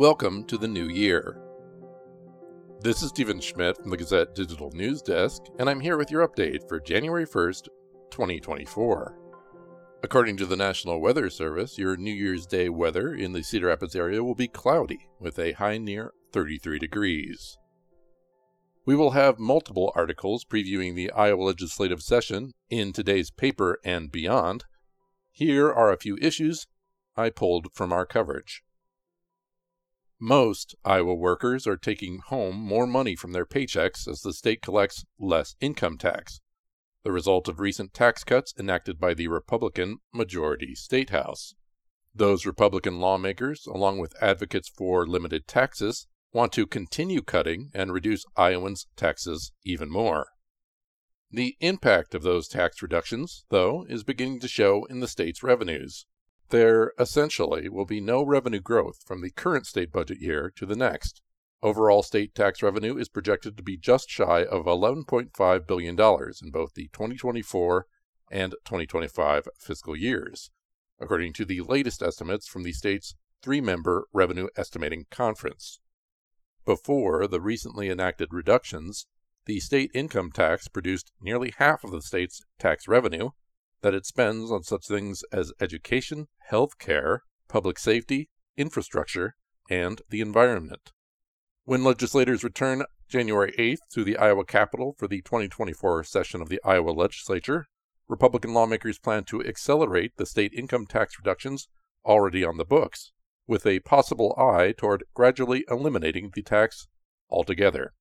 Welcome to the new year. This is Stephen Schmidt from the Gazette Digital News Desk, and I'm here with your update for January 1st, 2024. According to the National Weather Service, your New Year's Day weather in the Cedar Rapids area will be cloudy with a high near 33 degrees. We will have multiple articles previewing the Iowa legislative session in today's paper and beyond. Here are a few issues I pulled from our coverage. Most Iowa workers are taking home more money from their paychecks as the state collects less income tax, the result of recent tax cuts enacted by the Republican majority state house. Those Republican lawmakers, along with advocates for limited taxes, want to continue cutting and reduce Iowans' taxes even more. The impact of those tax reductions, though, is beginning to show in the state's revenues. There essentially will be no revenue growth from the current state budget year to the next. Overall state tax revenue is projected to be just shy of $11.5 billion in both the 2024 and 2025 fiscal years, according to the latest estimates from the state's three member Revenue Estimating Conference. Before the recently enacted reductions, the state income tax produced nearly half of the state's tax revenue that it spends on such things as education, health care, public safety, infrastructure, and the environment. When legislators return January 8th to the Iowa Capitol for the 2024 session of the Iowa legislature, Republican lawmakers plan to accelerate the state income tax reductions already on the books, with a possible eye toward gradually eliminating the tax altogether.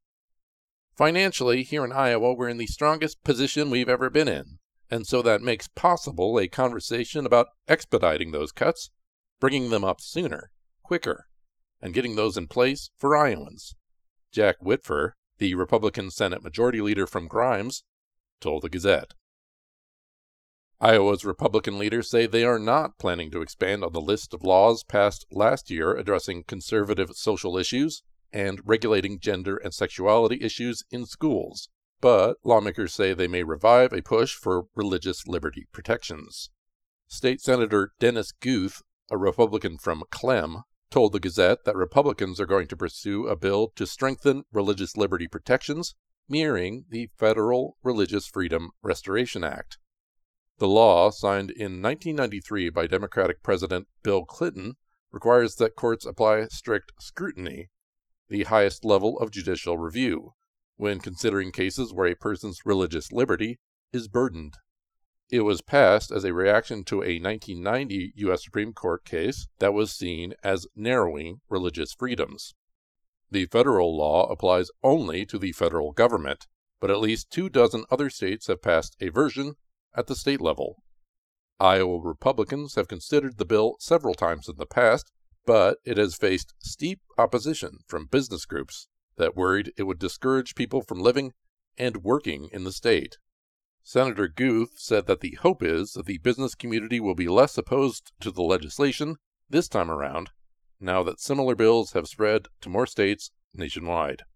Financially, here in Iowa, we're in the strongest position we've ever been in. And so that makes possible a conversation about expediting those cuts, bringing them up sooner, quicker, and getting those in place for Iowans. Jack Whitver, the Republican Senate Majority Leader from Grimes, told the Gazette. Iowa's Republican leaders say they are not planning to expand on the list of laws passed last year addressing conservative social issues and regulating gender and sexuality issues in schools but lawmakers say they may revive a push for religious liberty protections. State Senator Dennis Guth, a Republican from Klemme, told the Gazette that Republicans are going to pursue a bill to strengthen religious liberty protections, mirroring the Federal Religious Freedom Restoration Act. The law, signed in 1993 by Democratic President Bill Clinton, requires that courts apply strict scrutiny, the highest level of judicial review, when considering cases where a person's religious liberty is burdened. It was passed as a reaction to a 1990 U.S. Supreme Court case that was seen as narrowing religious freedoms. The federal law applies only to the federal government, but at least two dozen other states have passed a version at the state level. Iowa Republicans have considered the bill several times in the past, but it has faced steep opposition from business groups that worried it would discourage people from living and working in the state. Senator Guth said that the hope is that the business community will be less opposed to the legislation this time around, now that similar bills have spread to more states nationwide.